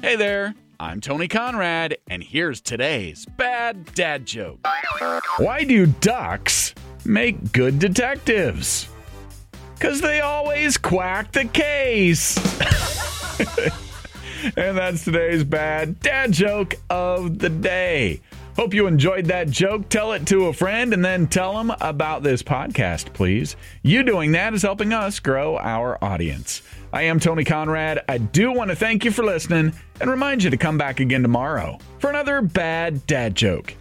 Hey there, I'm Tony Conrad, and here's today's bad dad joke. Why do ducks make good detectives? Because they always quack the case. and that's today's bad dad joke of the day. Hope you enjoyed that joke. Tell it to a friend and then tell them about this podcast, please. You doing that is helping us grow our audience. I am Tony Conrad. I do want to thank you for listening and remind you to come back again tomorrow for another bad dad joke.